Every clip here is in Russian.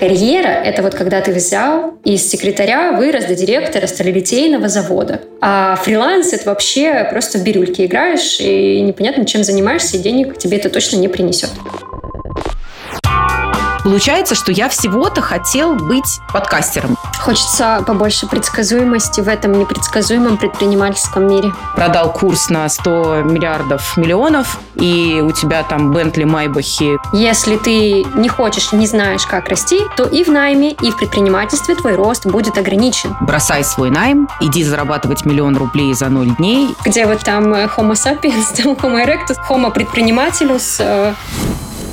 Карьера — это вот когда ты взял из секретаря вырос до директора сталелитейного завода. А фриланс — это вообще просто в бирюльке играешь, и непонятно, чем занимаешься, и денег тебе это точно не принесет. Получается, что я всего-то хотел быть подкастером. Хочется побольше предсказуемости в этом непредсказуемом предпринимательском мире. Продал курс на 100 миллиардов миллионов, и у тебя там Бентли, Майбахи. Если ты не хочешь, не знаешь, как расти, то и в найме, и в предпринимательстве твой рост будет ограничен. Бросай свой найм, иди зарабатывать миллион рублей за ноль дней. Где вот там э, Homo sapiens, там Homo erectus, Homo предпринимателюс. Э,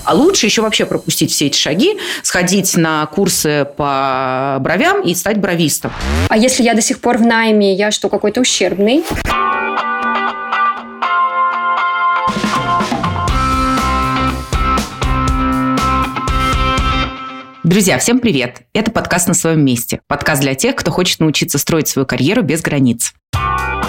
а лучше еще вообще пропустить все эти шаги, сходить на курсы по бровям и стать бровистом. А если я до сих пор в найме, я что, какой-то ущербный? Друзья, всем привет! Это подкаст «На своем месте». Подкаст для тех, кто хочет научиться строить свою карьеру без границ.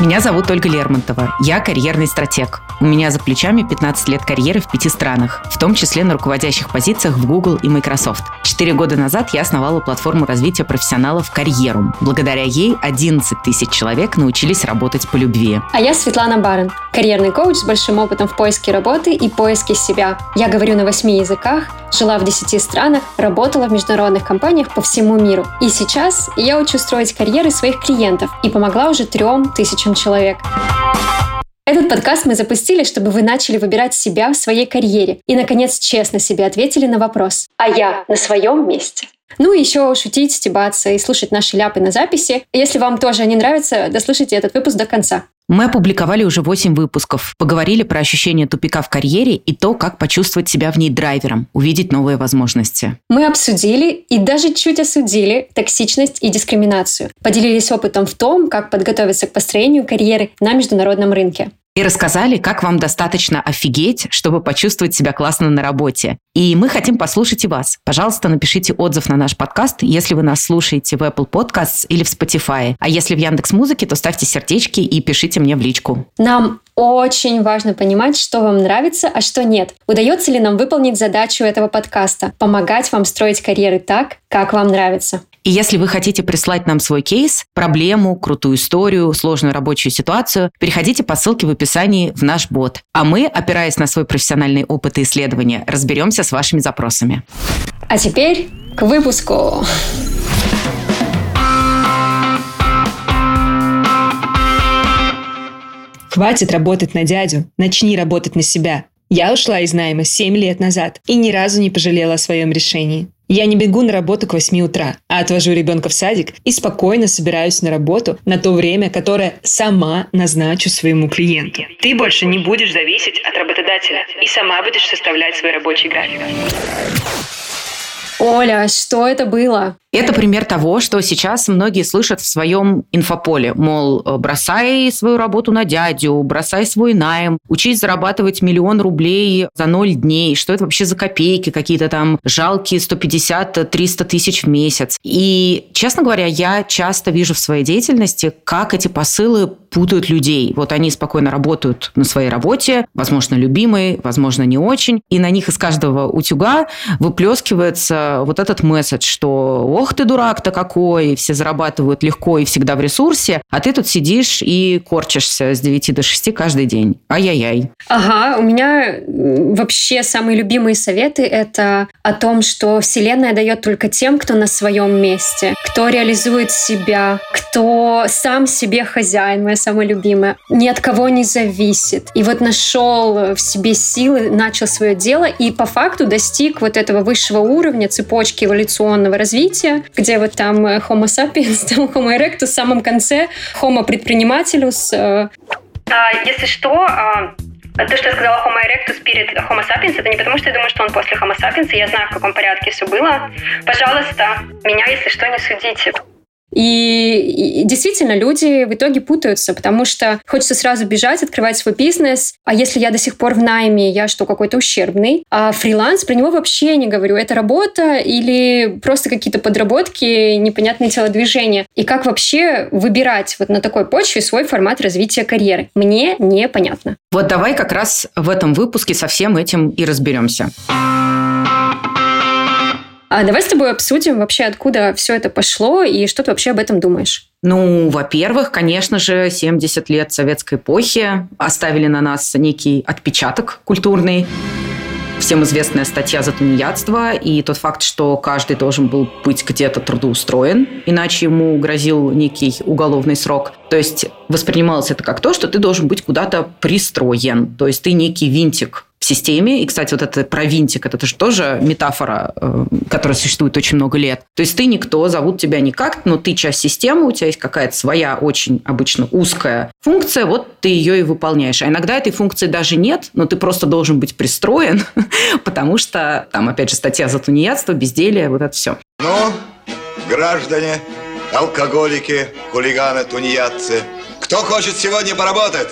Меня зовут Ольга Лермонтова. Я карьерный стратег. У меня за плечами 15 лет карьеры в пяти странах, в том числе на руководящих позициях в Google и Microsoft. Четыре года назад я основала платформу развития профессионалов «Карьерум». Благодаря ей 11 тысяч человек научились работать по любви. А я Светлана Барен, карьерный коуч с большим опытом в поиске работы и поиске себя. Я говорю на восьми языках, жила в 10 странах, работала в международных компаниях по всему миру. И сейчас я учу строить карьеры своих клиентов и помогла уже трем тысячам тысячам человек. Этот подкаст мы запустили, чтобы вы начали выбирать себя в своей карьере и, наконец, честно себе ответили на вопрос «А я на своем месте?» Ну и еще шутить, стебаться и слушать наши ляпы на записи. Если вам тоже они нравятся, дослушайте этот выпуск до конца. Мы опубликовали уже 8 выпусков, поговорили про ощущение тупика в карьере и то, как почувствовать себя в ней драйвером, увидеть новые возможности. Мы обсудили и даже чуть осудили токсичность и дискриминацию. Поделились опытом в том, как подготовиться к построению карьеры на международном рынке и рассказали, как вам достаточно офигеть, чтобы почувствовать себя классно на работе. И мы хотим послушать и вас. Пожалуйста, напишите отзыв на наш подкаст, если вы нас слушаете в Apple Podcasts или в Spotify. А если в Яндекс Музыке, то ставьте сердечки и пишите мне в личку. Нам очень важно понимать, что вам нравится, а что нет. Удается ли нам выполнить задачу этого подкаста? Помогать вам строить карьеры так, как вам нравится. И если вы хотите прислать нам свой кейс, проблему, крутую историю, сложную рабочую ситуацию, переходите по ссылке в описании в наш бот. А мы, опираясь на свой профессиональный опыт и исследования, разберемся с вашими запросами. А теперь к выпуску. Хватит работать на дядю, начни работать на себя. Я ушла из найма 7 лет назад и ни разу не пожалела о своем решении. Я не бегу на работу к 8 утра, а отвожу ребенка в садик и спокойно собираюсь на работу на то время, которое сама назначу своему клиенту. Ты больше не будешь зависеть от работодателя и сама будешь составлять свой рабочий график. Оля, что это было? Это пример того, что сейчас многие слышат в своем инфополе. Мол, бросай свою работу на дядю, бросай свой найм, учись зарабатывать миллион рублей за ноль дней. Что это вообще за копейки, какие-то там жалкие 150-300 тысяч в месяц. И, честно говоря, я часто вижу в своей деятельности, как эти посылы путают людей. Вот они спокойно работают на своей работе, возможно, любимой, возможно, не очень, и на них из каждого утюга выплескивается вот этот месседж, что ох ты дурак-то какой, все зарабатывают легко и всегда в ресурсе, а ты тут сидишь и корчишься с 9 до 6 каждый день. Ай-яй-яй. Ага, у меня вообще самые любимые советы – это о том, что Вселенная дает только тем, кто на своем месте, кто реализует себя, кто сам себе хозяин, моя самая любимая, ни от кого не зависит. И вот нашел в себе силы, начал свое дело и по факту достиг вот этого высшего уровня цепочки эволюционного развития, развития, где вот там э, Homo sapiens, там Homo erectus, в самом конце Homo предпринимателюс. Э. А, если что, а, то, что я сказала Homo erectus перед Homo sapiens, это не потому, что я думаю, что он после Homo sapiens, я знаю, в каком порядке все было. Пожалуйста, меня, если что, не судите. И, и действительно, люди в итоге путаются, потому что хочется сразу бежать, открывать свой бизнес. А если я до сих пор в найме, я что, какой-то ущербный? А фриланс, про него вообще не говорю. Это работа или просто какие-то подработки, непонятные телодвижения. И как вообще выбирать вот на такой почве свой формат развития карьеры? Мне непонятно. Вот давай как раз в этом выпуске со всем этим и разберемся. А давай с тобой обсудим вообще, откуда все это пошло и что ты вообще об этом думаешь. Ну, во-первых, конечно же, 70 лет советской эпохи оставили на нас некий отпечаток культурный. Всем известная статья за тунеядство и тот факт, что каждый должен был быть где-то трудоустроен, иначе ему грозил некий уголовный срок. То есть воспринималось это как то, что ты должен быть куда-то пристроен. То есть ты некий винтик в системе. И, кстати, вот это про винтик, это же тоже метафора, э, которая существует очень много лет. То есть ты никто, зовут тебя никак, но ты часть системы, у тебя есть какая-то своя очень обычно узкая функция, вот ты ее и выполняешь. А иногда этой функции даже нет, но ты просто должен быть пристроен, потому что там, опять же, статья за тунеядство, безделие, вот это все. Ну, граждане, алкоголики, хулиганы, тунеядцы, кто хочет сегодня поработать?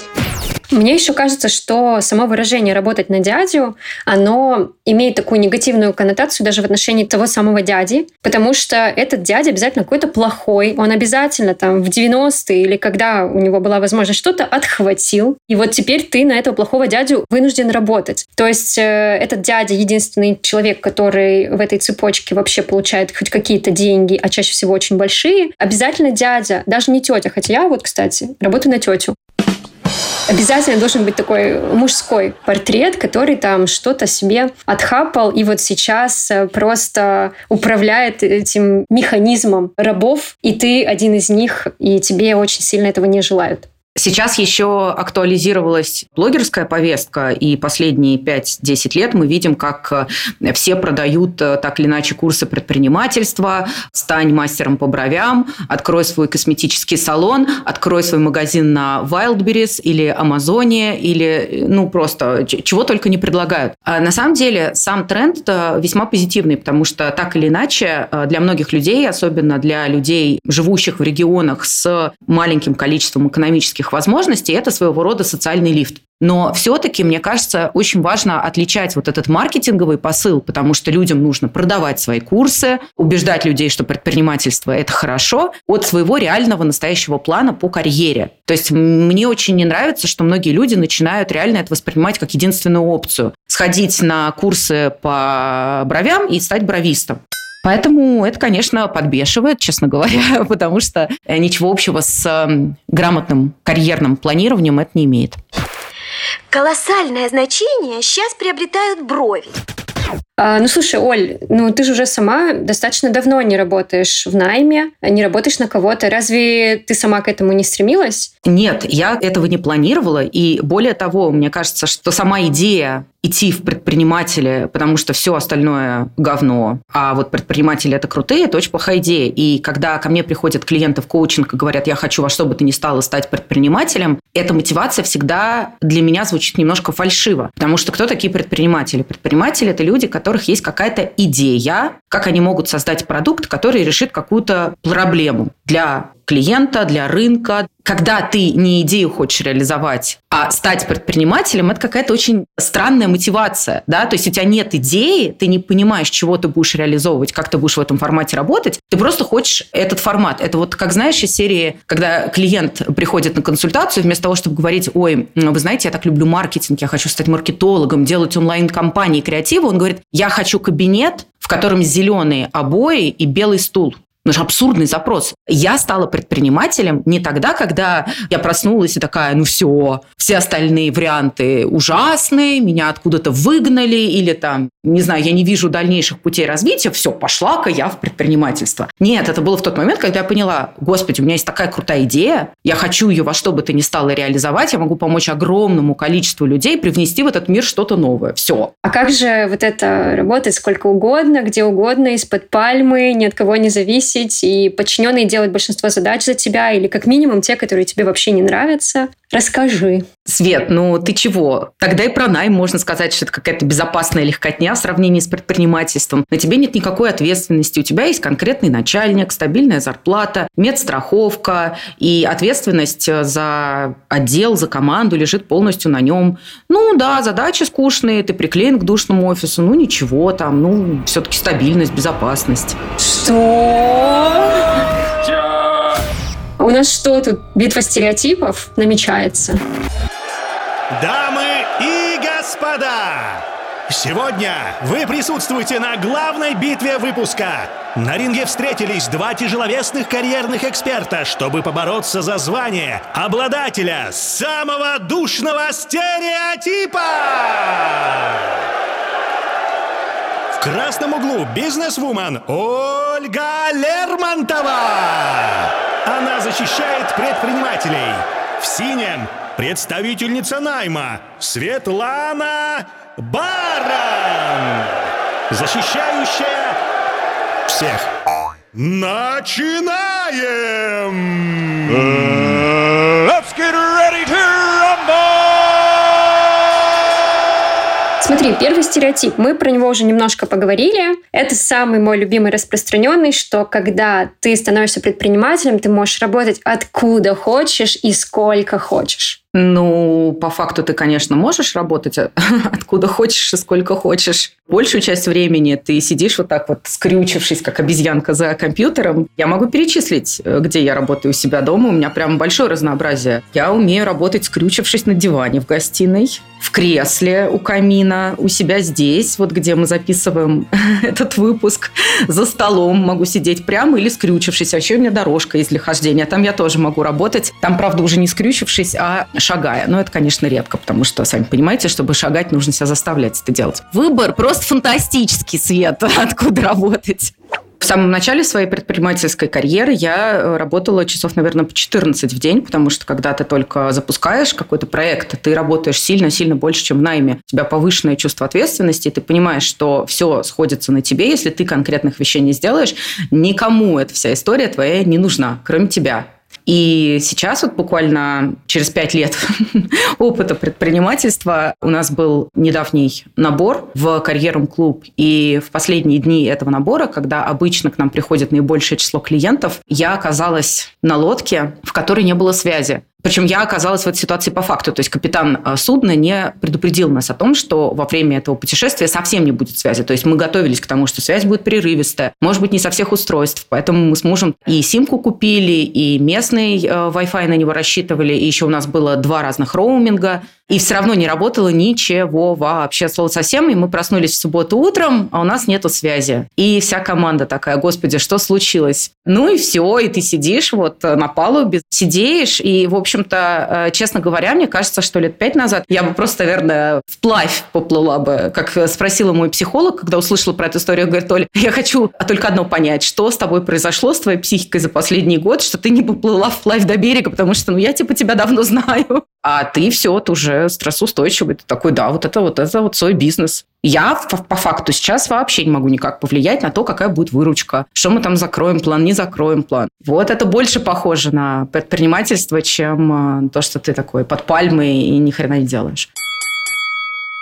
Мне еще кажется, что само выражение «работать на дядю», оно имеет такую негативную коннотацию даже в отношении того самого дяди, потому что этот дядя обязательно какой-то плохой, он обязательно там в 90-е или когда у него была возможность что-то отхватил, и вот теперь ты на этого плохого дядю вынужден работать. То есть э, этот дядя единственный человек, который в этой цепочке вообще получает хоть какие-то деньги, а чаще всего очень большие, обязательно дядя, даже не тетя, хотя я вот, кстати, работаю на тетю обязательно должен быть такой мужской портрет, который там что-то себе отхапал и вот сейчас э, просто управляет этим механизмом рабов, и ты один из них, и тебе очень сильно этого не желают. Сейчас еще актуализировалась блогерская повестка, и последние 5-10 лет мы видим, как э, все продают э, так или иначе курсы предпринимательства, стань мастером по бровям, открой свой косметический салон, открой свой магазин на Wildberries или Амазоне, или э, ну просто чего только не предлагают. А на самом деле сам тренд весьма позитивный, потому что так или иначе для многих людей, особенно для людей, живущих в регионах с маленьким количеством экономических технических возможностей, это своего рода социальный лифт. Но все-таки, мне кажется, очень важно отличать вот этот маркетинговый посыл, потому что людям нужно продавать свои курсы, убеждать людей, что предпринимательство – это хорошо, от своего реального настоящего плана по карьере. То есть мне очень не нравится, что многие люди начинают реально это воспринимать как единственную опцию. Сходить на курсы по бровям и стать бровистом. Поэтому это, конечно, подбешивает, честно говоря, потому что ничего общего с грамотным карьерным планированием это не имеет. Колоссальное значение сейчас приобретают брови. А, ну, слушай, Оль, ну ты же уже сама достаточно давно не работаешь в найме, не работаешь на кого-то. Разве ты сама к этому не стремилась? Нет, я этого не планировала. И более того, мне кажется, что сама идея идти в предприниматели, потому что все остальное говно, а вот предприниматели это крутые, это очень плохая идея. И когда ко мне приходят клиенты в коучинг и говорят, я хочу во что бы ты ни стала стать предпринимателем, эта мотивация всегда для меня звучит немножко фальшиво. Потому что кто такие предприниматели? Предприниматели – это люди, которых есть какая-то идея, как они могут создать продукт, который решит какую-то проблему для клиента, для рынка. Когда ты не идею хочешь реализовать, а стать предпринимателем, это какая-то очень странная мотивация. Да? То есть у тебя нет идеи, ты не понимаешь, чего ты будешь реализовывать, как ты будешь в этом формате работать. Ты просто хочешь этот формат. Это вот, как знаешь, из серии, когда клиент приходит на консультацию, вместо того, чтобы говорить, ой, вы знаете, я так люблю маркетинг, я хочу стать маркетологом, делать онлайн-компании, креативы, он говорит, я хочу кабинет, в котором зеленые обои и белый стул. Ну, же абсурдный запрос. Я стала предпринимателем не тогда, когда я проснулась и такая, ну все, все остальные варианты ужасные, меня откуда-то выгнали или там, не знаю, я не вижу дальнейших путей развития, все, пошла-ка я в предпринимательство. Нет, это было в тот момент, когда я поняла, господи, у меня есть такая крутая идея, я хочу ее во что бы то ни стало реализовать, я могу помочь огромному количеству людей привнести в этот мир что-то новое. Все. А как же вот это работать сколько угодно, где угодно, из-под пальмы, ни от кого не зависит? Зависеть, и подчиненные делать большинство задач за тебя, или как минимум те, которые тебе вообще не нравятся. Расскажи. Свет, ну ты чего? Тогда и про найм можно сказать, что это какая-то безопасная легкотня в сравнении с предпринимательством. На тебе нет никакой ответственности. У тебя есть конкретный начальник, стабильная зарплата, медстраховка, и ответственность за отдел, за команду лежит полностью на нем. Ну да, задачи скучные, ты приклеен к душному офису, ну ничего там, ну все-таки стабильность, безопасность. Что? Нас что тут, битва стереотипов намечается? Дамы и господа, Сегодня вы присутствуете на главной битве выпуска. На ринге встретились два тяжеловесных карьерных эксперта, чтобы побороться за звание обладателя самого душного стереотипа. В красном углу бизнес-вумен Ольга Лермонтова. Она защищает предпринимателей. В синем представительница найма Светлана Баран, защищающая всех. Начинаем! Смотри, первый стереотип, мы про него уже немножко поговорили. Это самый мой любимый распространенный, что когда ты становишься предпринимателем, ты можешь работать откуда хочешь и сколько хочешь. Ну, по факту ты, конечно, можешь работать откуда хочешь и сколько хочешь. Большую часть времени ты сидишь вот так вот, скрючившись, как обезьянка за компьютером. Я могу перечислить, э, где я работаю у себя дома. У меня прям большое разнообразие. Я умею работать, скрючившись на диване в гостиной, в кресле у камина, у себя здесь, вот где мы записываем этот выпуск, за столом могу сидеть прямо или скрючившись. А еще у меня дорожка есть для. Там я тоже могу работать. Там, правда, уже не скрючившись, а шагая. Но это, конечно, редко, потому что, сами понимаете, чтобы шагать, нужно себя заставлять это делать. Выбор просто фантастический, Свет, откуда работать. В самом начале своей предпринимательской карьеры я э, работала часов, наверное, по 14 в день, потому что когда ты только запускаешь какой-то проект, ты работаешь сильно-сильно больше, чем в найме. У тебя повышенное чувство ответственности, и ты понимаешь, что все сходится на тебе, если ты конкретных вещей не сделаешь, никому эта вся история твоя не нужна, кроме тебя. И сейчас вот буквально через пять лет опыта предпринимательства у нас был недавний набор в карьерум клуб. И в последние дни этого набора, когда обычно к нам приходит наибольшее число клиентов, я оказалась на лодке, в которой не было связи. Причем я оказалась в этой ситуации по факту. То есть капитан э, судна не предупредил нас о том, что во время этого путешествия совсем не будет связи. То есть мы готовились к тому, что связь будет прерывистая. Может быть, не со всех устройств. Поэтому мы с мужем и симку купили, и местный э, Wi-Fi на него рассчитывали. И еще у нас было два разных роуминга. И все равно не работало ничего вообще, слово совсем. И мы проснулись в субботу утром, а у нас нету связи. И вся команда такая, господи, что случилось? Ну и все, и ты сидишь вот на палубе, сидишь, и, в общем-то, э, честно говоря, мне кажется, что лет пять назад я бы просто, наверное, вплавь поплыла бы, как спросила мой психолог, когда услышала про эту историю, говорит, Оля, я хочу только одно понять, что с тобой произошло, с твоей психикой за последний год, что ты не поплыла вплавь до берега, потому что, ну, я типа тебя давно знаю, а ты все, вот уже стрессоустойчивый. Ты такой, да, вот это вот, это вот свой бизнес. Я по факту сейчас вообще не могу никак повлиять на то, какая будет выручка, что мы там закроем план, не закроем план. Вот это больше похоже на предпринимательство, чем э, то, что ты такой под пальмой и ни хрена не делаешь.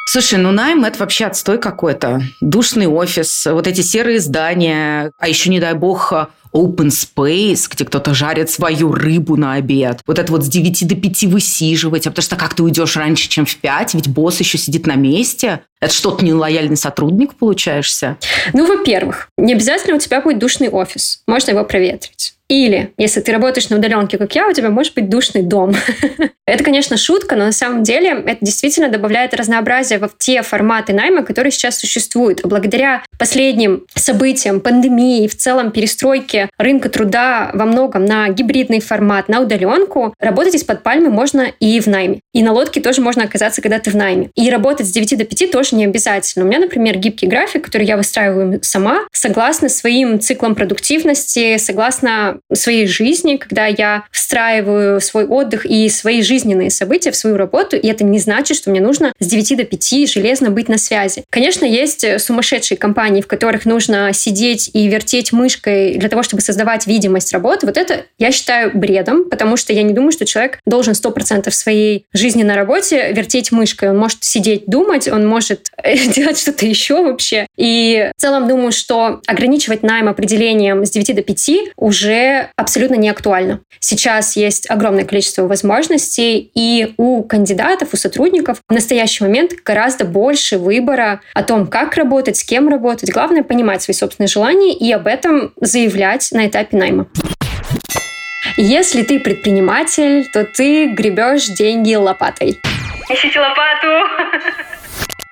Слушай, ну найм – это вообще отстой какой-то. Душный офис, вот эти серые здания, а еще, не дай бог, open space, где кто-то жарит свою рыбу на обед. Вот это вот с 9 до 5 высиживать, а потому что как ты уйдешь раньше, чем в 5, ведь босс еще сидит на месте. Это что, ты нелояльный сотрудник получаешься? Ну, во-первых, не обязательно у тебя будет душный офис. Можно его проветрить. Или, если ты работаешь на удаленке, как я, у тебя может быть душный дом. это, конечно, шутка, но на самом деле это действительно добавляет разнообразия в те форматы найма, которые сейчас существуют. А благодаря последним событиям, пандемии и в целом перестройке рынка труда во многом на гибридный формат, на удаленку, работать из-под пальмы можно и в найме. И на лодке тоже можно оказаться, когда ты в найме. И работать с 9 до 5 тоже не обязательно. У меня, например, гибкий график, который я выстраиваю сама, согласно своим циклам продуктивности, согласно своей жизни, когда я встраиваю свой отдых и свои жизненные события в свою работу, и это не значит, что мне нужно с 9 до 5 железно быть на связи. Конечно, есть сумасшедшие компании, в которых нужно сидеть и вертеть мышкой для того, чтобы создавать видимость работы. Вот это я считаю бредом, потому что я не думаю, что человек должен 100% своей жизни на работе вертеть мышкой. Он может сидеть, думать, он может делать что-то еще вообще. И в целом думаю, что ограничивать найм определением с 9 до 5 уже абсолютно не актуально. Сейчас есть огромное количество возможностей, и у кандидатов, у сотрудников в настоящий момент гораздо больше выбора о том, как работать, с кем работать. Главное понимать свои собственные желания и об этом заявлять на этапе найма. Если ты предприниматель, то ты гребешь деньги лопатой. Ищите лопату!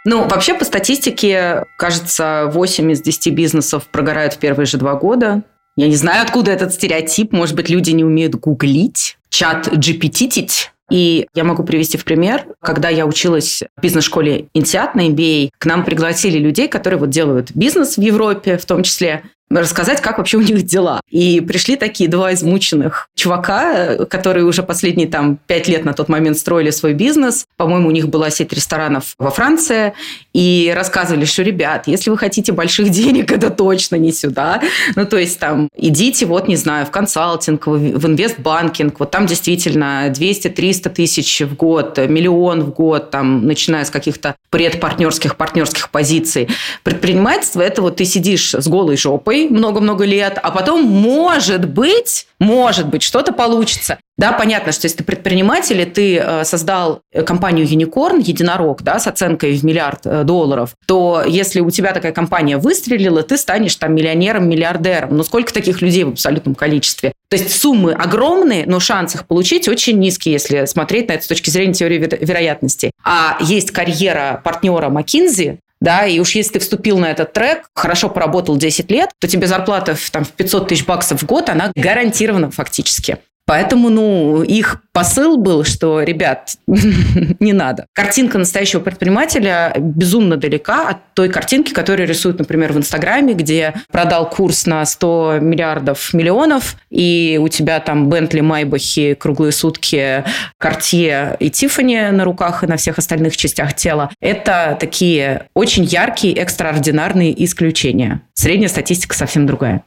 Ну, вообще, по статистике, кажется, 8 из 10 бизнесов прогорают в первые же два года. Я не знаю, откуда этот стереотип. Может быть, люди не умеют гуглить, чат GPT. И я могу привести в пример, когда я училась в бизнес-школе Интиат на MBA, к нам пригласили людей, которые вот делают бизнес в Европе в том числе, рассказать, как вообще у них дела. И пришли такие два измученных чувака, которые уже последние там пять лет на тот момент строили свой бизнес. По-моему, у них была сеть ресторанов во Франции. И рассказывали, что, ребят, если вы хотите больших денег, это точно не сюда. Ну, то есть там идите, вот, не знаю, в консалтинг, в инвестбанкинг. Вот там действительно 200-300 тысяч в год, миллион в год, там, начиная с каких-то предпартнерских, партнерских позиций. Предпринимательство – это вот ты сидишь с голой жопой, много-много лет, а потом, может быть, может быть, что-то получится. Да, понятно, что если ты предприниматель, и ты э, создал компанию Unicorn, единорог, да, с оценкой в миллиард э, долларов, то если у тебя такая компания выстрелила, ты станешь там миллионером, миллиардером. Но сколько таких людей в абсолютном количестве? То есть суммы огромные, но шанс их получить очень низкий, если смотреть на это с точки зрения теории вероятности. А есть карьера партнера McKinsey, да, и уж если ты вступил на этот трек, хорошо поработал 10 лет, то тебе зарплата в, там, в 500 тысяч баксов в год, она гарантирована фактически. Поэтому, ну, их посыл был, что, ребят, не надо. Картинка настоящего предпринимателя безумно далека от той картинки, которую рисуют, например, в Инстаграме, где продал курс на 100 миллиардов миллионов, и у тебя там Бентли, Майбахи, круглые сутки, Картье и Тиффани на руках и на всех остальных частях тела. Это такие очень яркие, экстраординарные исключения. Средняя статистика совсем другая.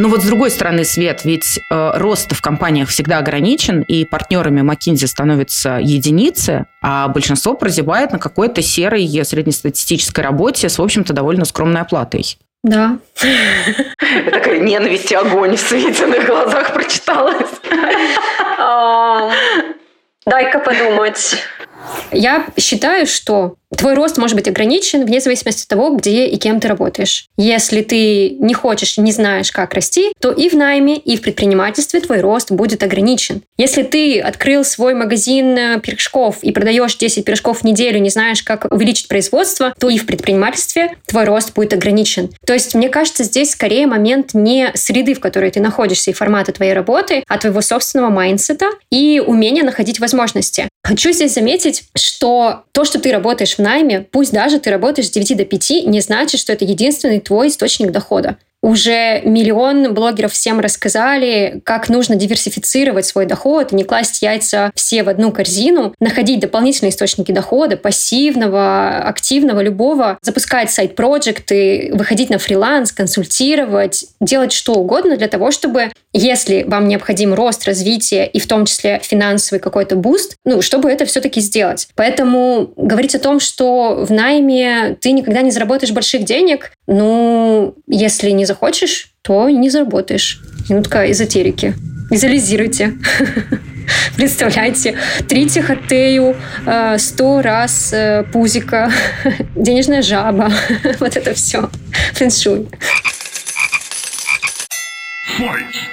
Ну вот с другой стороны, Свет, ведь э, рост в компаниях всегда ограничен, и партнерами McKinsey становятся единицы, а большинство прозябает на какой-то серой среднестатистической работе с, в общем-то, довольно скромной оплатой. Да. Такая ненависть и огонь в Светиных глазах прочиталась. Дай-ка подумать. Я считаю, что Твой рост может быть ограничен вне зависимости от того, где и кем ты работаешь. Если ты не хочешь, не знаешь, как расти, то и в найме, и в предпринимательстве твой рост будет ограничен. Если ты открыл свой магазин э, пирожков и продаешь 10 пирожков в неделю, не знаешь, как увеличить производство, то и в предпринимательстве твой рост будет ограничен. То есть, мне кажется, здесь скорее момент не среды, в которой ты находишься, и формата твоей работы, а твоего собственного mindset а и умения находить возможности. Хочу здесь заметить, что то, что ты работаешь в найме, пусть даже ты работаешь с 9 до 5, не значит, что это единственный твой источник дохода. Уже миллион блогеров всем рассказали, как нужно диверсифицировать свой доход, не класть яйца все в одну корзину, находить дополнительные источники дохода, пассивного, активного, любого, запускать side проекты, выходить на фриланс, консультировать, делать что угодно для того, чтобы, если вам необходим рост, развитие и в том числе финансовый какой-то boost, ну, чтобы это все-таки сделать. Поэтому говорить о том, что в найме ты никогда не заработаешь больших денег, ну, если не захочешь, то не заработаешь. Минутка эзотерики. Визуализируйте. Представляете, трите хатею, э, сто раз э, пузика, денежная жаба, вот это все. Фэншуй.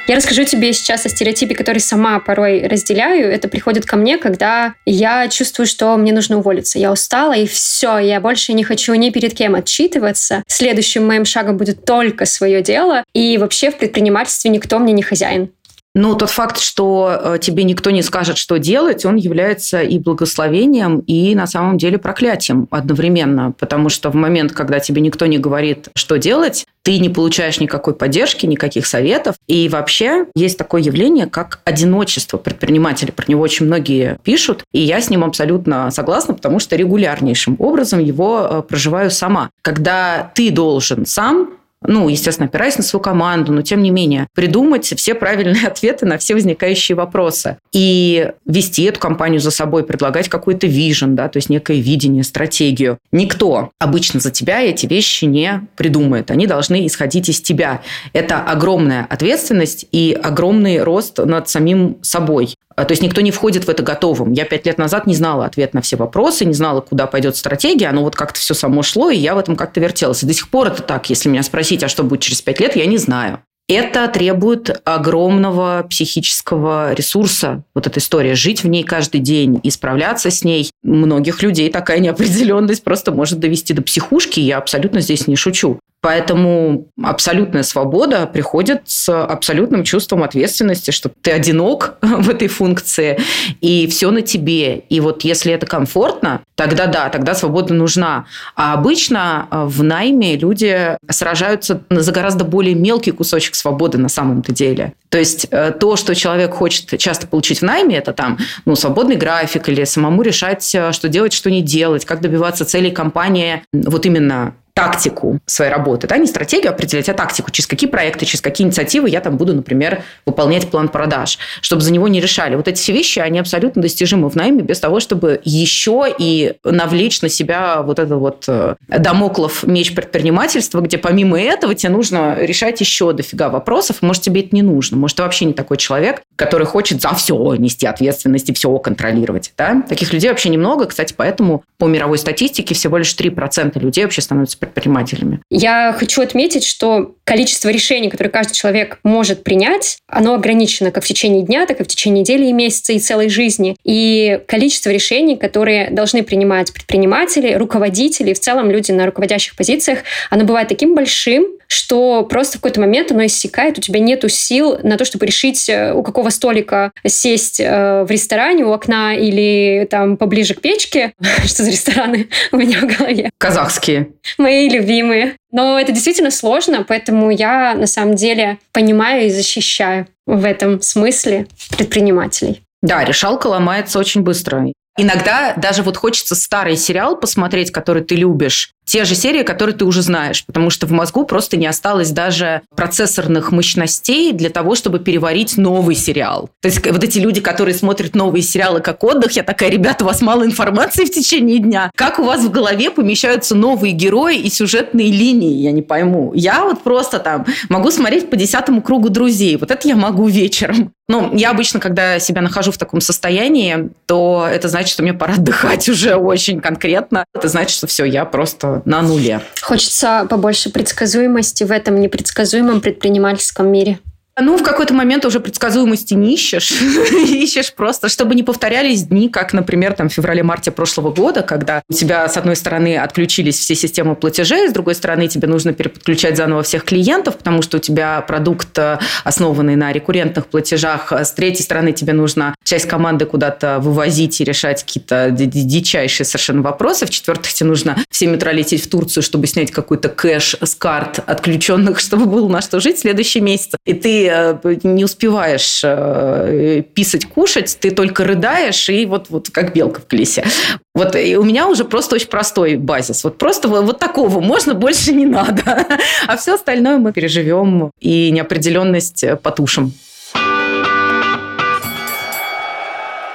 Я расскажу тебе сейчас о стереотипе, который сама порой разделяю. Это приходит ко мне, когда я чувствую, что мне нужно уволиться. Я устала, и все, я больше не хочу ни перед кем отчитываться. Следующим моим шагом будет только свое дело. И вообще в предпринимательстве никто мне не хозяин. Ну, тот факт, что э, тебе никто не скажет, что делать, он является и благословением, и на самом деле проклятием одновременно. Потому что в момент, когда тебе никто не говорит, что делать, ты не получаешь никакой поддержки, никаких советов. И вообще есть такое явление, как одиночество предпринимателя. Про него очень многие пишут, и я с ним абсолютно согласна, потому что регулярнейшим образом его э, проживаю сама. Когда ты должен сам ну, естественно, опираясь на свою команду, но тем не менее, придумать все правильные ответы на все возникающие вопросы и вести эту компанию за собой, предлагать какой-то вижен, да, то есть некое видение, стратегию. Никто обычно за тебя эти вещи не придумает. Они должны исходить из тебя. Это огромная ответственность и огромный рост над самим собой. А, то есть никто не входит в это готовым. Я пять лет назад не знала ответ на все вопросы, не знала, куда пойдет стратегия. Оно вот как-то все само шло, и я в этом как-то вертелась. И до сих пор это так. Если меня спросить, а что будет через пять лет, я не знаю. Это требует огромного психического ресурса, вот эта история, жить в ней каждый день и справляться с ней. Многих людей такая неопределенность просто может довести до психушки, я абсолютно здесь не шучу. Поэтому абсолютная свобода приходит с абсолютным чувством ответственности, что ты одинок в этой функции, и все на тебе. И вот если это комфортно, тогда да, тогда свобода нужна. А обычно в найме люди сражаются за гораздо более мелкий кусочек свободы на самом-то деле. То есть э, то, что человек хочет часто получить в найме, это там ну, свободный график или самому решать, э, что делать, что не делать, как добиваться целей компании вот именно тактику своей работы, да, не стратегию определять, а тактику, через какие проекты, через какие инициативы я там буду, например, выполнять план продаж, чтобы за него не решали. Вот эти все вещи, они абсолютно достижимы в найме без того, чтобы еще и навлечь на себя вот этот вот э, домоклов меч предпринимательства, где помимо этого тебе нужно решать еще дофига вопросов, может, тебе это не нужно, может, ты вообще не такой человек, который хочет за все нести ответственность и все контролировать, да? Таких людей вообще немного, кстати, поэтому по мировой статистике всего лишь 3% людей вообще становятся предпринимателями. Я хочу отметить, что количество решений, которые каждый человек может принять, оно ограничено как в течение дня, так и в течение недели и месяца и целой жизни. И количество решений, которые должны принимать предприниматели, руководители, в целом люди на руководящих позициях, оно бывает таким большим, что просто в какой-то момент оно иссякает, у тебя нету сил на то, чтобы решить, э, у какого столика сесть э, в ресторане, у окна или там поближе к печке. Что за рестораны у меня в голове? Казахские. Мои любимые. Но это действительно сложно, поэтому я на самом деле понимаю и защищаю в этом смысле предпринимателей. Да, решалка ломается очень быстро. Иногда даже вот хочется старый сериал посмотреть, который ты любишь, те же серии, которые ты уже знаешь, потому что в мозгу просто не осталось даже процессорных мощностей для того, чтобы переварить новый сериал. То есть вот эти люди, которые смотрят новые сериалы как отдых, я такая, ребята, у вас мало информации в течение дня. Как у вас в голове помещаются новые герои и сюжетные линии, я не пойму. Я вот просто там могу смотреть по десятому кругу друзей. Вот это я могу вечером. Ну, я обычно, когда себя нахожу в таком состоянии, то это значит, что мне пора отдыхать уже очень конкретно. Это значит, что все, я просто на нуле. Хочется побольше предсказуемости в этом непредсказуемом предпринимательском мире. Ну, в какой-то момент уже предсказуемости не ищешь. ищешь просто, чтобы не повторялись дни, как, например, там, в феврале-марте прошлого года, когда у тебя, с одной стороны, отключились все системы платежей, с другой стороны, тебе нужно переподключать заново всех клиентов, потому что у тебя продукт, э, основанный на рекуррентных платежах. С третьей стороны, тебе нужно часть команды куда-то вывозить и решать какие-то дичайшие совершенно вопросы. В-четвертых, тебе нужно в 7 утра лететь в Турцию, чтобы снять какой-то кэш с карт отключенных, чтобы было на что жить в следующий месяц. И ты Э, не успеваешь э, писать, кушать, ты только рыдаешь и вот, вот как белка в колесе. Вот и у меня уже просто очень простой базис. Вот просто вот, вот такого можно больше не надо. А все остальное мы переживем и неопределенность потушим.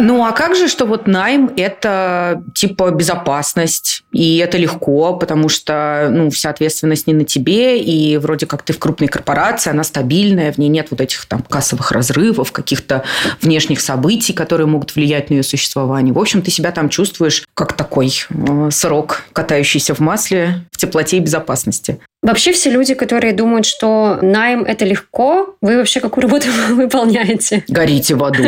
Ну, а как же, что вот найм – это типа безопасность, и это легко, потому что, ну, вся ответственность не на тебе, и вроде как ты в крупной корпорации, она стабильная, в ней нет вот этих там кассовых разрывов, каких-то внешних событий, которые могут влиять на ее существование. В общем, ты себя там чувствуешь как такой э, срок, катающийся в масле, в теплоте и безопасности. Вообще все люди, которые думают, что найм – это легко, вы вообще какую работу выполняете? Горите в аду.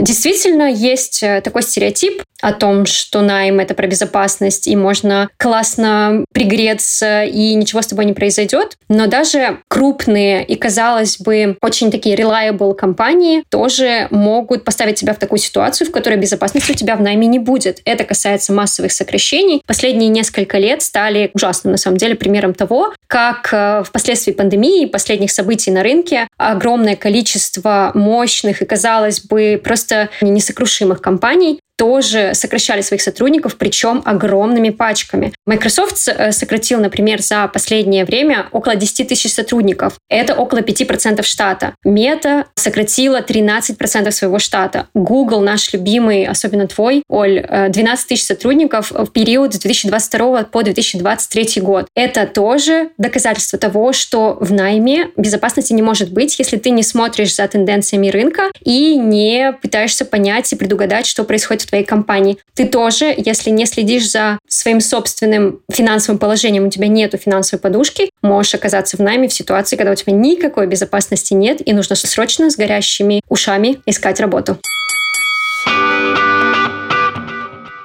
Действительно, есть э, такой стереотип о том, что найм — это про безопасность, и можно классно пригреться, и ничего с тобой не произойдет. Но даже крупные и, казалось бы, очень такие reliable компании тоже могут поставить тебя в такую ситуацию, в которой безопасности у тебя в найме не будет. Это касается массовых сокращений. Последние несколько лет стали ужасным, на самом деле, примером того, как э, впоследствии пандемии и последних событий на рынке огромное количество мощных и, казалось бы, просто просто несокрушимых компаний тоже сокращали своих сотрудников, причем огромными пачками. Microsoft э, сократил, например, за последнее время около 10 тысяч сотрудников. Это около 5% штата. Meta сократила 13% своего штата. Google, наш любимый, особенно твой, Оль, 12 э, тысяч сотрудников в период с 2022 по 2023 год. Это тоже доказательство того, что в найме безопасности не может быть, если ты не смотришь за тенденциями рынка и не пытаешься понять и предугадать, что происходит твоей компании. Ты тоже, если не следишь за своим собственным финансовым положением, у тебя нет финансовой подушки, можешь оказаться в найме в ситуации, когда у тебя никакой безопасности нет, и нужно срочно с горящими ушами искать работу.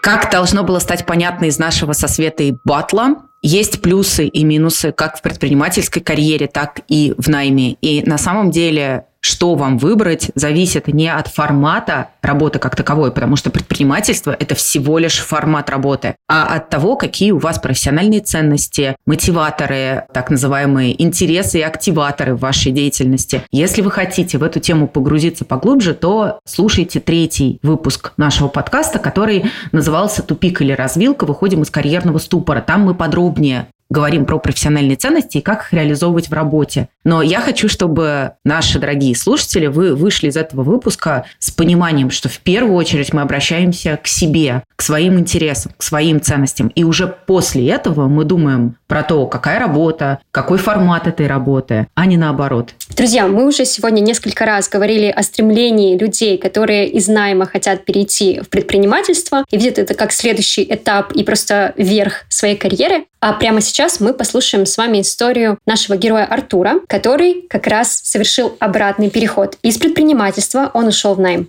Как должно было стать понятно из нашего со Светой батла, есть плюсы и минусы как в предпринимательской карьере, так и в найме. И на самом деле что вам выбрать, зависит не от формата работы как таковой, потому что предпринимательство – это всего лишь формат работы, а от того, какие у вас профессиональные ценности, мотиваторы, так называемые интересы и активаторы в вашей деятельности. Если вы хотите в эту тему погрузиться поглубже, то слушайте третий выпуск нашего подкаста, который назывался «Тупик или развилка. Выходим из карьерного ступора». Там мы подробнее говорим про профессиональные ценности и как их реализовывать в работе. Но я хочу, чтобы наши дорогие слушатели, вы вышли из этого выпуска с пониманием, что в первую очередь мы обращаемся к себе, к своим интересам, к своим ценностям. И уже после этого мы думаем про то, какая работа, какой формат этой работы, а не наоборот. Друзья, мы уже сегодня несколько раз говорили о стремлении людей, которые из найма хотят перейти в предпринимательство и видят это как следующий этап и просто верх своей карьеры. А прямо сейчас мы послушаем с вами историю нашего героя Артура, который как раз совершил обратный переход. Из предпринимательства он ушел в найм.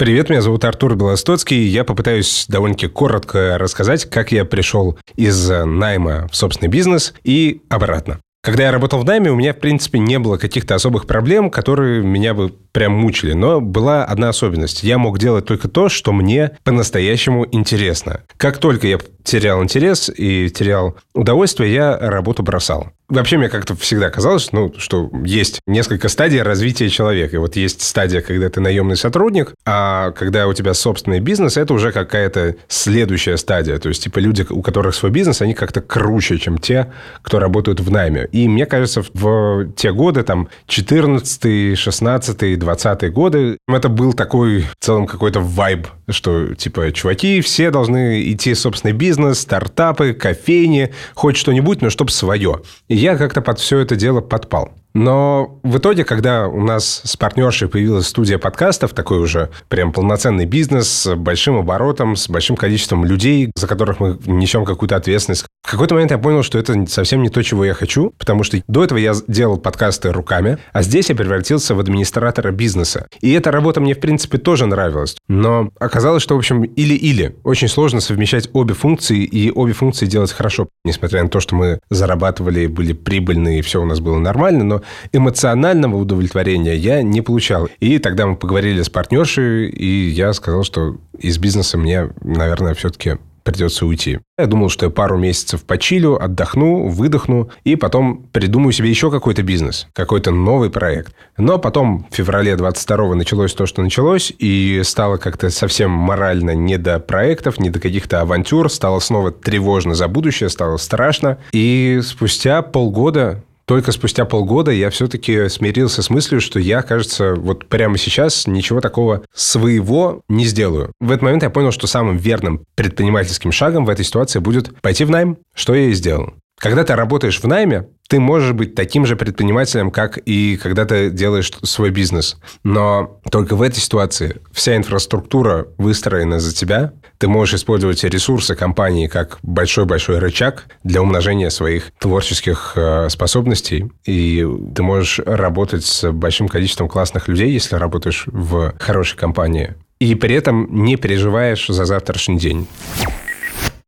Привет, меня зовут Артур Белостоцкий. Я попытаюсь довольно-таки коротко рассказать, как я пришел из найма в собственный бизнес и обратно. Когда я работал в найме, у меня, в принципе, не было каких-то особых проблем, которые меня бы прям мучили. Но была одна особенность. Я мог делать только то, что мне по-настоящему интересно. Как только я терял интерес и терял удовольствие, я работу бросал. Вообще, мне как-то всегда казалось, ну, что есть несколько стадий развития человека. И вот есть стадия, когда ты наемный сотрудник, а когда у тебя собственный бизнес, это уже какая-то следующая стадия. То есть, типа, люди, у которых свой бизнес, они как-то круче, чем те, кто работают в найме. И мне кажется, в те годы, там, 14 16 20 годы, это был такой в целом какой-то вайб, что, типа, чуваки, все должны идти в собственный бизнес, стартапы, кофейни, хоть что-нибудь, но чтобы свое. Я как-то под все это дело подпал. Но в итоге, когда у нас с партнершей появилась студия подкастов, такой уже прям полноценный бизнес с большим оборотом, с большим количеством людей, за которых мы несем какую-то ответственность, в какой-то момент я понял, что это совсем не то, чего я хочу, потому что до этого я делал подкасты руками, а здесь я превратился в администратора бизнеса. И эта работа мне, в принципе, тоже нравилась. Но оказалось, что, в общем, или-или. Очень сложно совмещать обе функции и обе функции делать хорошо. Несмотря на то, что мы зарабатывали, были прибыльны и все у нас было нормально, но эмоционального удовлетворения я не получал. И тогда мы поговорили с партнершей, и я сказал, что из бизнеса мне, наверное, все-таки придется уйти. Я думал, что я пару месяцев почилю, отдохну, выдохну, и потом придумаю себе еще какой-то бизнес, какой-то новый проект. Но потом в феврале 22 началось то, что началось, и стало как-то совсем морально не до проектов, не до каких-то авантюр, стало снова тревожно за будущее, стало страшно. И спустя полгода только спустя полгода я все-таки смирился с мыслью, что я, кажется, вот прямо сейчас ничего такого своего не сделаю. В этот момент я понял, что самым верным предпринимательским шагом в этой ситуации будет пойти в найм, что я и сделал. Когда ты работаешь в найме, ты можешь быть таким же предпринимателем, как и когда ты делаешь свой бизнес. Но только в этой ситуации вся инфраструктура выстроена за тебя. Ты можешь использовать ресурсы компании как большой-большой рычаг для умножения своих творческих э, способностей. И ты можешь работать с большим количеством классных людей, если работаешь в хорошей компании. И при этом не переживаешь за завтрашний день.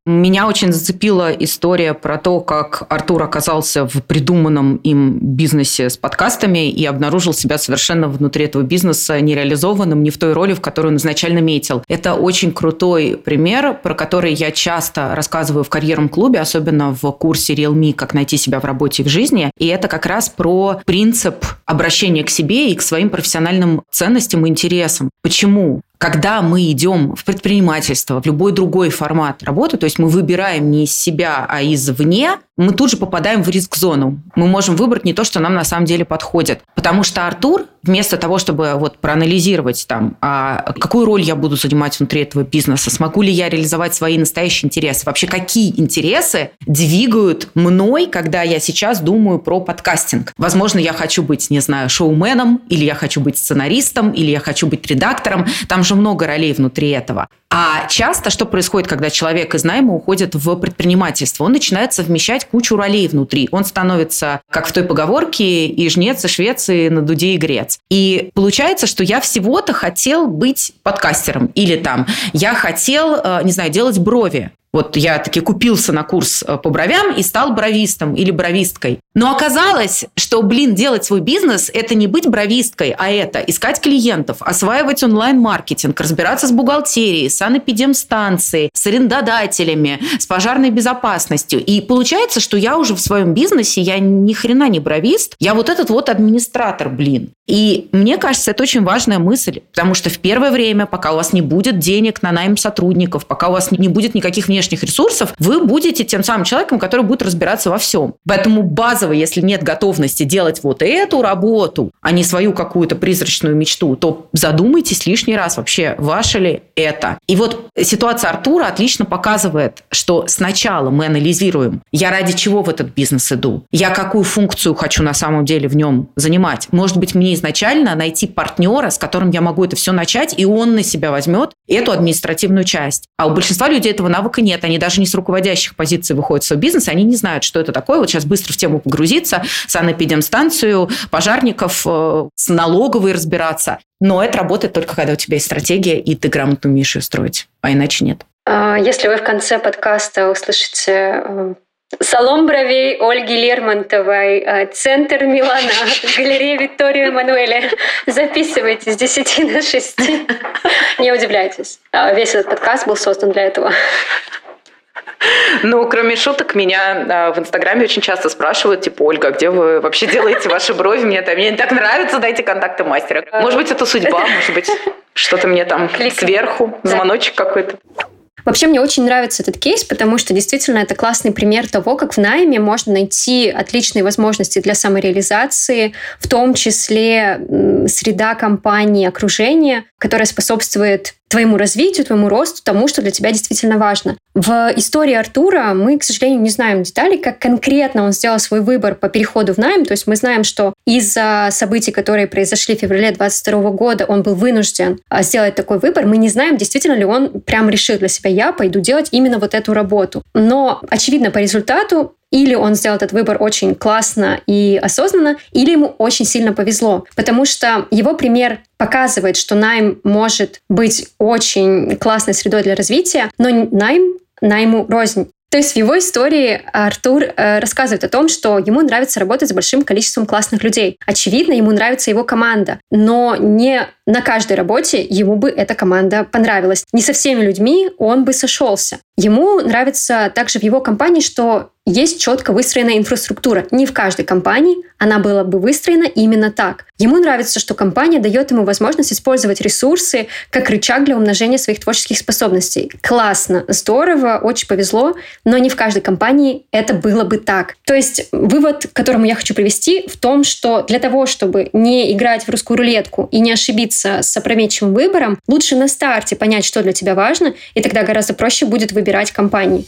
Меня очень зацепила история про то, как Артур оказался в придуманном им бизнесе с подкастами и обнаружил себя совершенно внутри этого бизнеса нереализованным, не в той роли, в которую он изначально метил. Это очень крутой пример, про который я часто рассказываю в карьерном клубе, особенно в курсе Realme «Как найти себя в работе и в жизни». И это как раз про принцип обращения к себе и к своим профессиональным ценностям и интересам. Почему? Когда мы идем в предпринимательство, в любой другой формат работы, то есть мы выбираем не из себя, а извне, мы тут же попадаем в риск-зону. Мы можем выбрать не то, что нам на самом деле подходит. Потому что Артур, вместо того, чтобы вот проанализировать там, а какую роль я буду занимать внутри этого бизнеса, смогу ли я реализовать свои настоящие интересы, вообще какие интересы двигают мной, когда я сейчас думаю про подкастинг. Возможно, я хочу быть, не знаю, шоуменом, или я хочу быть сценаристом, или я хочу быть редактором. Там же много ролей внутри этого. А часто что происходит, когда человек из найма уходит в предпринимательство? Он начинает совмещать кучу ролей внутри. Он становится, как в той поговорке, и жнец, и швец, и на дуде, и грец. И получается, что я всего-то хотел быть подкастером. Или там, я хотел, э, не знаю, делать брови. Вот я таки купился на курс э, по бровям и стал бровистом или бровисткой. Но оказалось, что, блин, делать свой бизнес – это не быть бровисткой, а это искать клиентов, осваивать онлайн-маркетинг, разбираться с бухгалтерией, с санэпидемстанцией, с арендодателями, с пожарной безопасностью. И получается, что я уже в своем бизнесе, я ни хрена не бровист, я вот этот вот администратор, блин. И мне кажется, это очень важная мысль, потому что в первое время, пока у вас не будет денег на найм сотрудников, пока у вас не будет никаких внешних ресурсов, вы будете тем самым человеком, который будет разбираться во всем. Поэтому базово, если нет готовности делать вот эту работу, а не свою какую-то призрачную мечту, то задумайтесь лишний раз вообще, ваше ли это. И вот ситуация Артура отлично показывает, что сначала мы анализируем, я ради чего в этот бизнес иду, я какую функцию хочу на самом деле в нем занимать. Может быть, мне изначально найти партнера, с которым я могу это все начать, и он на себя возьмет эту административную часть. А у большинства людей этого навыка нет. Они даже не с руководящих позиций выходят в свой бизнес, они не знают, что это такое. Вот сейчас быстро в тему погрузиться, санэпидемстанцию, пожарников, э, с налоговой разбираться. Но это работает только когда у тебя есть стратегия, и ты грамотно умеешь ее строить, а иначе нет. А, если вы в конце подкаста услышите э, Салон бровей Ольги Лермонтовой, э, центр Милана, галерея Виктория Эммануэля. Записывайтесь с 10 на 6. Не удивляйтесь. А, весь этот подкаст был создан для этого. Ну, кроме шуток, меня а, в Инстаграме очень часто спрашивают, типа, Ольга, где вы вообще делаете ваши брови? Мне, там, мне так нравится, дайте контакты мастера. Может быть, это судьба, может быть, что-то мне там сверху, звоночек какой-то. Вообще мне очень нравится этот кейс, потому что действительно это классный пример того, как в найме можно найти отличные возможности для самореализации, в том числе среда компании, окружение, которое способствует твоему развитию, твоему росту, тому, что для тебя действительно важно. В истории Артура мы, к сожалению, не знаем деталей, как конкретно он сделал свой выбор по переходу в найм. То есть мы знаем, что из-за событий, которые произошли в феврале 2022 года, он был вынужден а, сделать такой выбор. Мы не знаем, действительно ли он прям решил для себя, я пойду делать именно вот эту работу. Но, очевидно, по результату или он сделал этот выбор очень классно и осознанно, или ему очень сильно повезло. Потому что его пример показывает, что найм может быть очень классной средой для развития, но найм найму рознь. То есть в его истории Артур э, рассказывает о том, что ему нравится работать с большим количеством классных людей. Очевидно, ему нравится его команда, но не на каждой работе ему бы эта команда понравилась. Не со всеми людьми он бы сошелся. Ему нравится также в его компании, что есть четко выстроенная инфраструктура. Не в каждой компании она была бы выстроена именно так. Ему нравится, что компания дает ему возможность использовать ресурсы как рычаг для умножения своих творческих способностей. Классно, здорово, очень повезло, но не в каждой компании это было бы так. То есть вывод, к которому я хочу привести, в том, что для того, чтобы не играть в русскую рулетку и не ошибиться с опрометчивым выбором, лучше на старте понять, что для тебя важно, и тогда гораздо проще будет выбирать компании.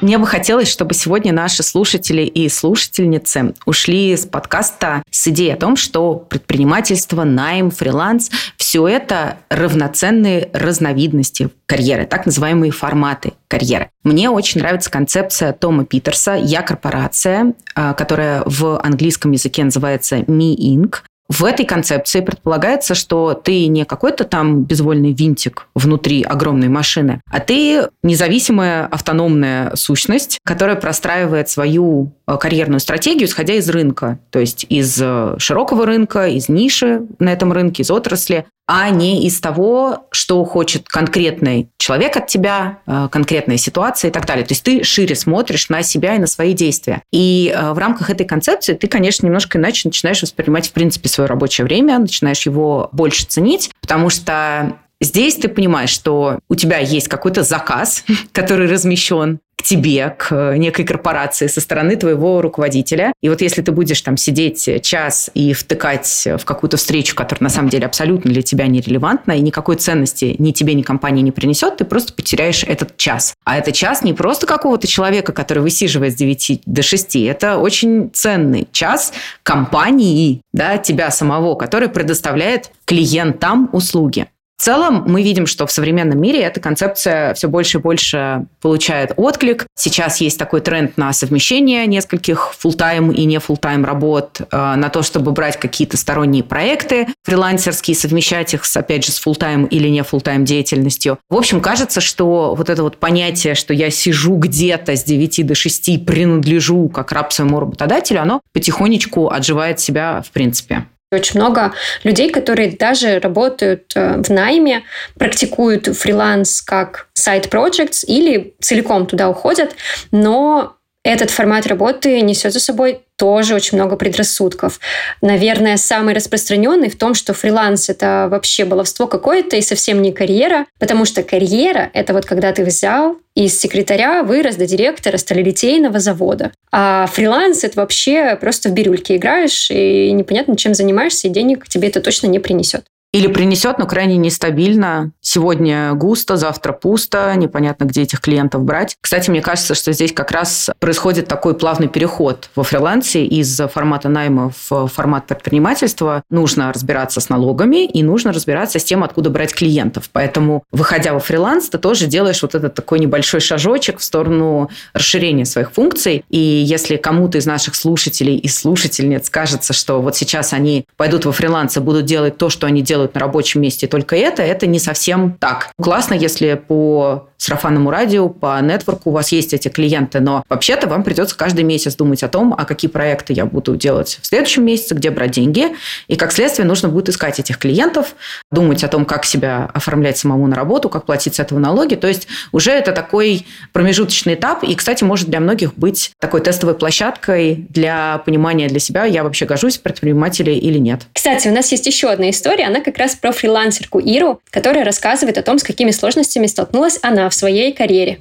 Мне бы хотелось, чтобы сегодня наши слушатели и слушательницы ушли с подкаста с идеей о том, что предпринимательство, найм, фриланс – все это равноценные разновидности карьеры, так называемые форматы карьеры. Мне очень нравится концепция Тома Питерса «Я корпорация», а, которая в английском языке называется «Me Inc». В этой концепции предполагается, что ты не какой-то там безвольный винтик внутри огромной машины, а ты независимая автономная сущность, которая простраивает свою э, карьерную стратегию, исходя из рынка, то есть из э, широкого рынка, из ниши на этом рынке, из отрасли, а не из того, что хочет конкретный человек от тебя, э, конкретная ситуация и так далее. То есть ты шире смотришь на себя и на свои действия. И э, в рамках этой концепции ты, конечно, немножко иначе начинаешь воспринимать, в принципе, свое рабочее время, начинаешь его больше ценить, потому что Здесь ты понимаешь, что у тебя есть какой-то заказ, который размещен, к тебе, к некой корпорации со стороны твоего руководителя. И вот если ты будешь там сидеть час и втыкать в какую-то встречу, которая на самом деле абсолютно для тебя нерелевантна и никакой ценности ни тебе, ни компании не принесет, ты просто потеряешь этот час. А это час не просто какого-то человека, который высиживает с 9 до 6. Это очень ценный час компании, да, тебя самого, который предоставляет клиентам услуги. В целом мы видим, что в современном мире эта концепция все больше и больше получает отклик. Сейчас есть такой тренд на совмещение нескольких full-time и не full-time работ, э, на то, чтобы брать какие-то сторонние проекты фрилансерские, совмещать их, с, опять же, с full-time или не full-time деятельностью. В общем, кажется, что вот это вот понятие, что я сижу где-то с 9 до 6, принадлежу как раб своему работодателю, оно потихонечку отживает себя в принципе. Очень много людей, которые даже работают э, в найме, практикуют фриланс как сайт-проектс или целиком туда уходят, но этот формат работы несет за собой тоже очень много предрассудков. Наверное, самый распространенный в том, что фриланс — это вообще баловство какое-то и совсем не карьера, потому что карьера — это вот когда ты взял из секретаря вырос до директора сталелитейного завода. А фриланс — это вообще просто в бирюльке играешь, и непонятно, чем занимаешься, и денег тебе это точно не принесет. Или принесет, но крайне нестабильно. Сегодня густо, завтра пусто, непонятно, где этих клиентов брать. Кстати, мне кажется, что здесь как раз происходит такой плавный переход во фрилансе из формата найма в формат предпринимательства. Нужно разбираться с налогами и нужно разбираться с тем, откуда брать клиентов. Поэтому, выходя во фриланс, ты тоже делаешь вот этот такой небольшой шажочек в сторону расширения своих функций. И если кому-то из наших слушателей и слушательниц кажется, что вот сейчас они пойдут во фриланс и будут делать то, что они делают делают на рабочем месте только это, это не совсем так. Классно, если по сарафанному радио, по нетворку. У вас есть эти клиенты, но вообще-то вам придется каждый месяц думать о том, а какие проекты я буду делать в следующем месяце, где брать деньги, и как следствие нужно будет искать этих клиентов, думать о том, как себя оформлять самому на работу, как платить с этого налоги, то есть уже это такой промежуточный этап, и, кстати, может для многих быть такой тестовой площадкой для понимания для себя, я вообще гожусь в предпринимателе или нет. Кстати, у нас есть еще одна история, она как раз про фрилансерку Иру, которая рассказывает о том, с какими сложностями столкнулась она в своей карьере.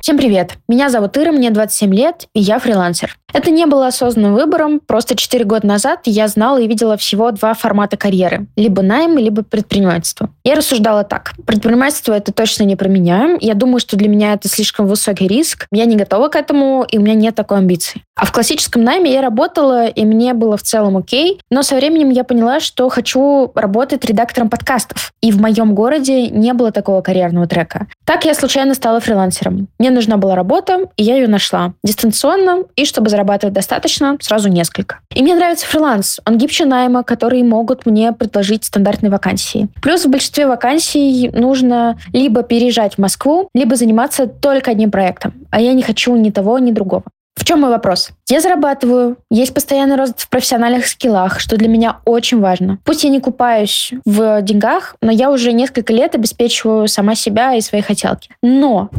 Всем привет! Меня зовут Ира, мне 27 лет, и я фрилансер. Это не было осознанным выбором, просто 4 года назад я знала и видела всего два формата карьеры. Либо найм, либо предпринимательство. Я рассуждала так. Предпринимательство это точно не про меня. Я думаю, что для меня это слишком высокий риск. Я не готова к этому, и у меня нет такой амбиции. А в классическом найме я работала, и мне было в целом окей. Но со временем я поняла, что хочу работать редактором подкастов. И в моем городе не было такого карьерного трека. Так я случайно стала фрилансером. Мне нужна была работа, и я ее нашла. Дистанционно, и чтобы зарабатывать достаточно, сразу несколько. И мне нравится фриланс. Он гибче найма, которые могут мне предложить стандартные вакансии. Плюс в большинстве вакансий нужно либо переезжать в Москву, либо заниматься только одним проектом. А я не хочу ни того, ни другого. В чем мой вопрос? Я зарабатываю, есть постоянный рост в профессиональных скиллах, что для меня очень важно. Пусть я не купаюсь в деньгах, но я уже несколько лет обеспечиваю сама себя и свои хотелки. Но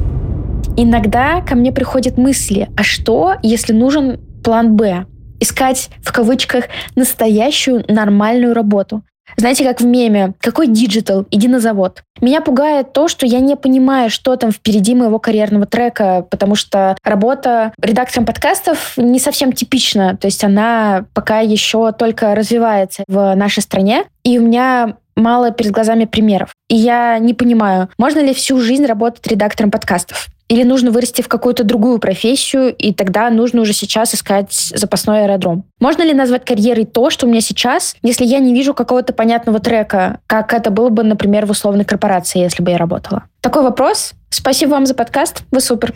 иногда ко мне приходят мысли, а что, если нужен план «Б»? Искать, в кавычках, настоящую нормальную работу. Знаете, как в меме, какой digital, иди на завод. Меня пугает то, что я не понимаю, что там впереди моего карьерного трека, потому что работа редактором подкастов не совсем типична, то есть она пока еще только развивается в нашей стране, и у меня мало перед глазами примеров. И я не понимаю, можно ли всю жизнь работать редактором подкастов? Или нужно вырасти в какую-то другую профессию, и тогда нужно уже сейчас искать запасной аэродром. Можно ли назвать карьерой то, что у меня сейчас, если я не вижу какого-то понятного трека, как это было бы, например, в условной корпорации, если бы я работала? Такой вопрос. Спасибо вам за подкаст. Вы супер.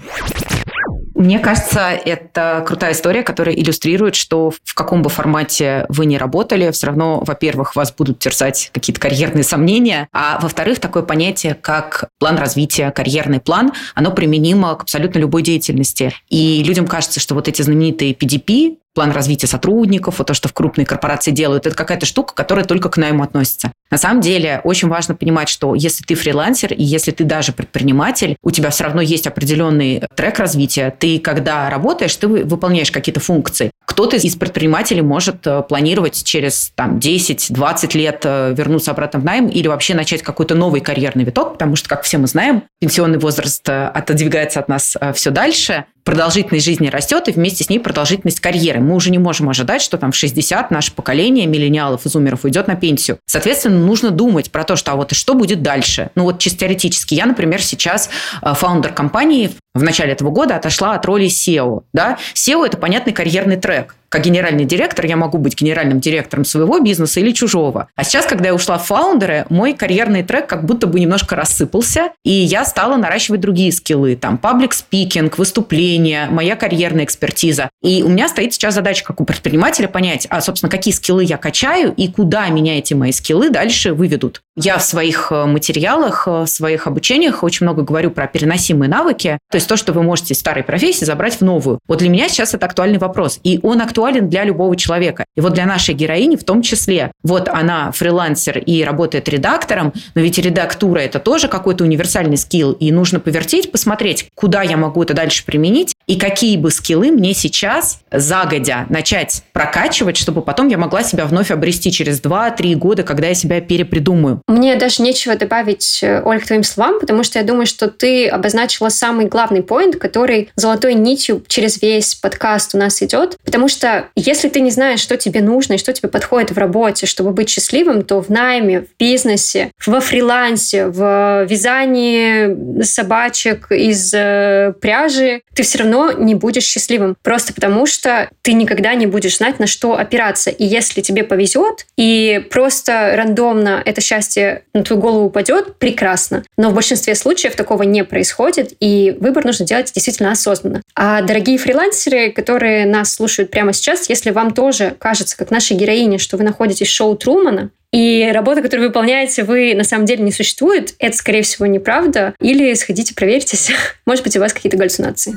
Мне кажется, это крутая история, которая иллюстрирует, что в каком бы формате вы ни работали, все равно, во-первых, вас будут терзать какие-то карьерные сомнения, а во-вторых, такое понятие, как план развития, карьерный план, оно применимо к абсолютно любой деятельности. И людям кажется, что вот эти знаменитые PDP, план развития сотрудников, вот то, что в крупной корпорации делают, это какая-то штука, которая только к найму относится. На самом деле, очень важно понимать, что если ты фрилансер, и если ты даже предприниматель, у тебя все равно есть определенный трек развития. Ты, когда работаешь, ты выполняешь какие-то функции. Кто-то из предпринимателей может э, планировать через там, 10-20 лет э, вернуться обратно в найм или вообще начать какой-то новый карьерный виток, потому что, как все мы знаем, пенсионный возраст э, отодвигается от нас все дальше продолжительность жизни растет, и вместе с ней продолжительность карьеры. Мы уже не можем ожидать, что там в 60 наше поколение миллениалов, изумеров уйдет на пенсию. Соответственно, нужно думать про то, что а вот и что будет дальше. Ну вот чисто теоретически. Я, например, сейчас фаундер компании в начале этого года отошла от роли SEO. Да? SEO – это понятный карьерный трек как генеральный директор я могу быть генеральным директором своего бизнеса или чужого. А сейчас, когда я ушла в фаундеры, мой карьерный трек как будто бы немножко рассыпался, и я стала наращивать другие скиллы. Там паблик спикинг, выступления, моя карьерная экспертиза. И у меня стоит сейчас задача, как у предпринимателя, понять, а, собственно, какие скиллы я качаю и куда меня эти мои скиллы дальше выведут. Я в своих э, материалах, э, в своих обучениях очень много говорю про переносимые навыки, то есть то, что вы можете из старой профессии забрать в новую. Вот для меня сейчас это актуальный вопрос, и он актуален для любого человека. И вот для нашей героини в том числе. Вот она фрилансер и работает редактором, но ведь редактура – это тоже какой-то универсальный скилл, и нужно повертеть, посмотреть, куда я могу это дальше применить, и какие бы скиллы мне сейчас загодя начать прокачивать, чтобы потом я могла себя вновь обрести через 2-3 года, когда я себя перепридумаю. Мне даже нечего добавить, Оль, к твоим словам, потому что я думаю, что ты обозначила самый главный поинт, который золотой нитью через весь подкаст у нас идет. Потому что если ты не знаешь, что тебе нужно и что тебе подходит в работе, чтобы быть счастливым, то в найме, в бизнесе, во фрилансе, в вязании собачек из э, пряжи, ты все равно не будешь счастливым. Просто потому что ты никогда не будешь знать, на что опираться. И если тебе повезет, и просто рандомно это счастье на твою голову упадет, прекрасно. Но в большинстве случаев такого не происходит, и выбор нужно делать действительно осознанно. А дорогие фрилансеры, которые нас слушают прямо сейчас, если вам тоже кажется, как нашей героине, что вы находитесь в шоу Трумана, и работа, которую вы выполняете, вы на самом деле не существует, это, скорее всего, неправда. Или сходите, проверьтесь. Может быть, у вас какие-то галлюцинации.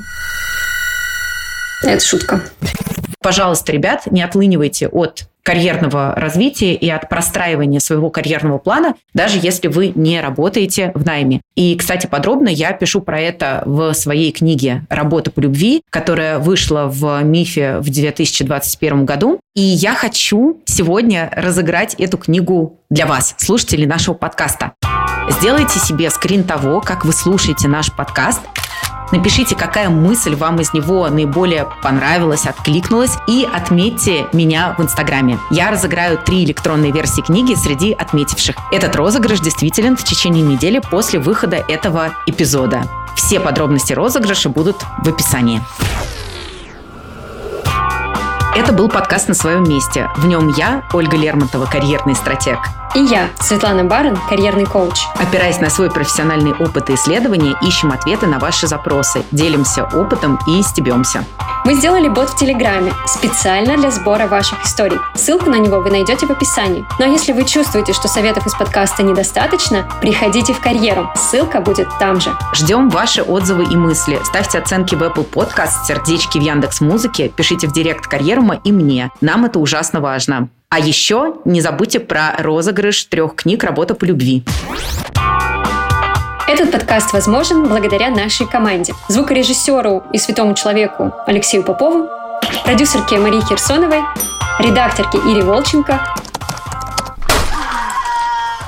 Это шутка. Пожалуйста, ребят, не отлынивайте от карьерного развития и от простраивания своего карьерного плана, даже если вы не работаете в найме. И, кстати, подробно я пишу про это в своей книге «Работа по любви», которая вышла в МИФе в 2021 году. И я хочу сегодня разыграть эту книгу для вас, слушателей нашего подкаста. Сделайте себе скрин того, как вы слушаете наш подкаст – Напишите, какая мысль вам из него наиболее понравилась, откликнулась, и отметьте меня в Инстаграме. Я разыграю три электронные версии книги среди отметивших. Этот розыгрыш действителен в течение недели после выхода этого эпизода. Все подробности розыгрыша будут в описании. Это был подкаст «На своем месте». В нем я, Ольга Лермонтова, карьерный стратег. И я, Светлана Барон, карьерный коуч. Опираясь на свой профессиональный опыт и исследования, ищем ответы на ваши запросы, делимся опытом и стебемся. Мы сделали бот в Телеграме специально для сбора ваших историй. Ссылку на него вы найдете в описании. Но если вы чувствуете, что советов из подкаста недостаточно, приходите в карьеру. Ссылка будет там же. Ждем ваши отзывы и мысли. Ставьте оценки в Apple Podcast, сердечки в Яндекс Музыке, пишите в директ карьерума и мне. Нам это ужасно важно. А еще не забудьте про розыгрыш трех книг «Работа по любви». Этот подкаст возможен благодаря нашей команде. Звукорежиссеру и святому человеку Алексею Попову, продюсерке Марии Херсоновой, редакторке Ире Волченко,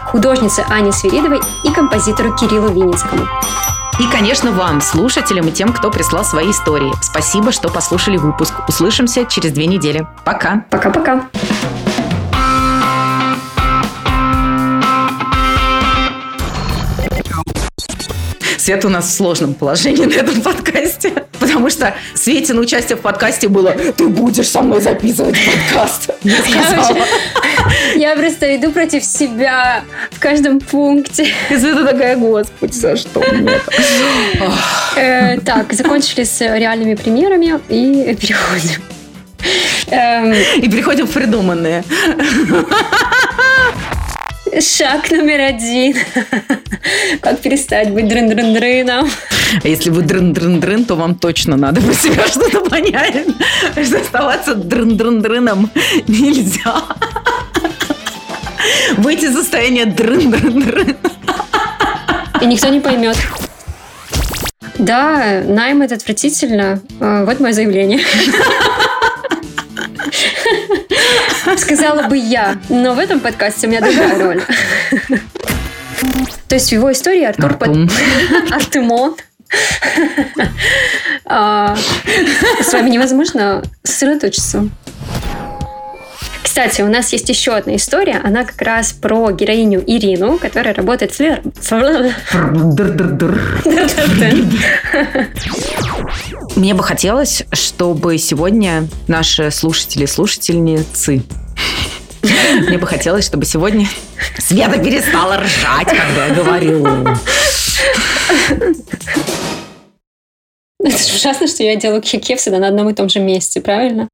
художнице Ане Свиридовой и композитору Кириллу Винницкому. И, конечно, вам, слушателям и тем, кто прислал свои истории. Спасибо, что послушали выпуск. Услышимся через две недели. Пока. Пока-пока. Свет у нас в сложном положении на этом подкасте. Потому что Свете на участие в подкасте было «Ты будешь со мной записывать подкаст». Я сказала. Я просто иду против себя в каждом пункте. И Света такая «Господи, за что мне э, Так, закончили с реальными примерами и переходим. Эм. И переходим в придуманные. Шаг номер один. Как перестать быть дрын-дрын-дрыном. А если вы дрын-дрын-дрын, то вам точно надо про себя что-то понять. Что оставаться дрын-дрын-дрыном нельзя. Выйти из состояния дрын-дрын-дрын. И никто не поймет. Да, найм это отвратительно. А, вот мое заявление. Сказала бы я, но в этом подкасте у меня другая роль. То есть в его истории Артур... Артум. Артемон. А, С вами невозможно сосредоточиться. Кстати, у нас есть еще одна история. Она как раз про героиню Ирину, которая работает в... Лер- Мне бы хотелось, чтобы сегодня наши слушатели и слушательницы мне бы хотелось, чтобы сегодня Света перестала ржать, когда я говорю. Это же ужасно, что я делаю всегда на одном и том же месте, правильно?